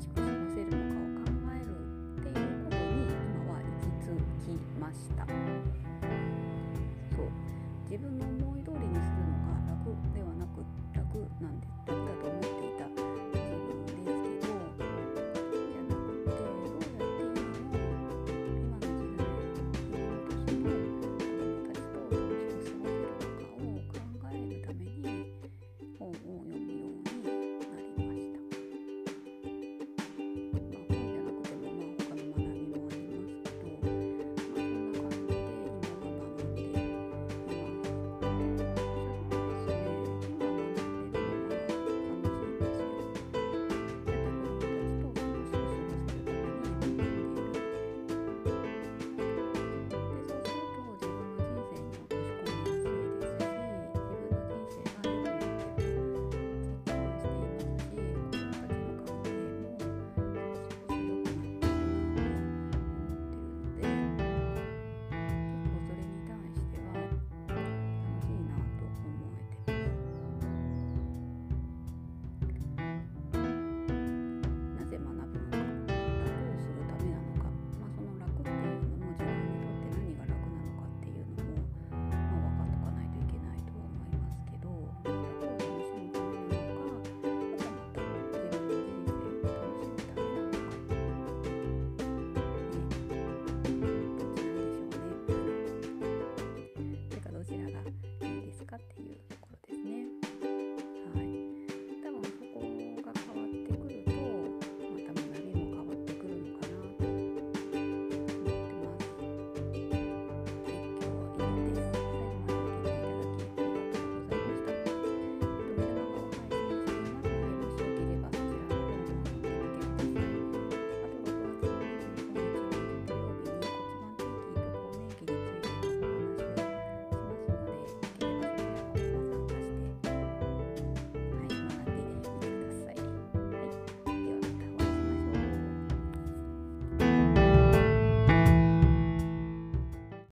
しく過ごせるのかを考えるっていうことに今は行き着きました。そう。自分の思い通りにするのが楽ではなく楽なんでだと思って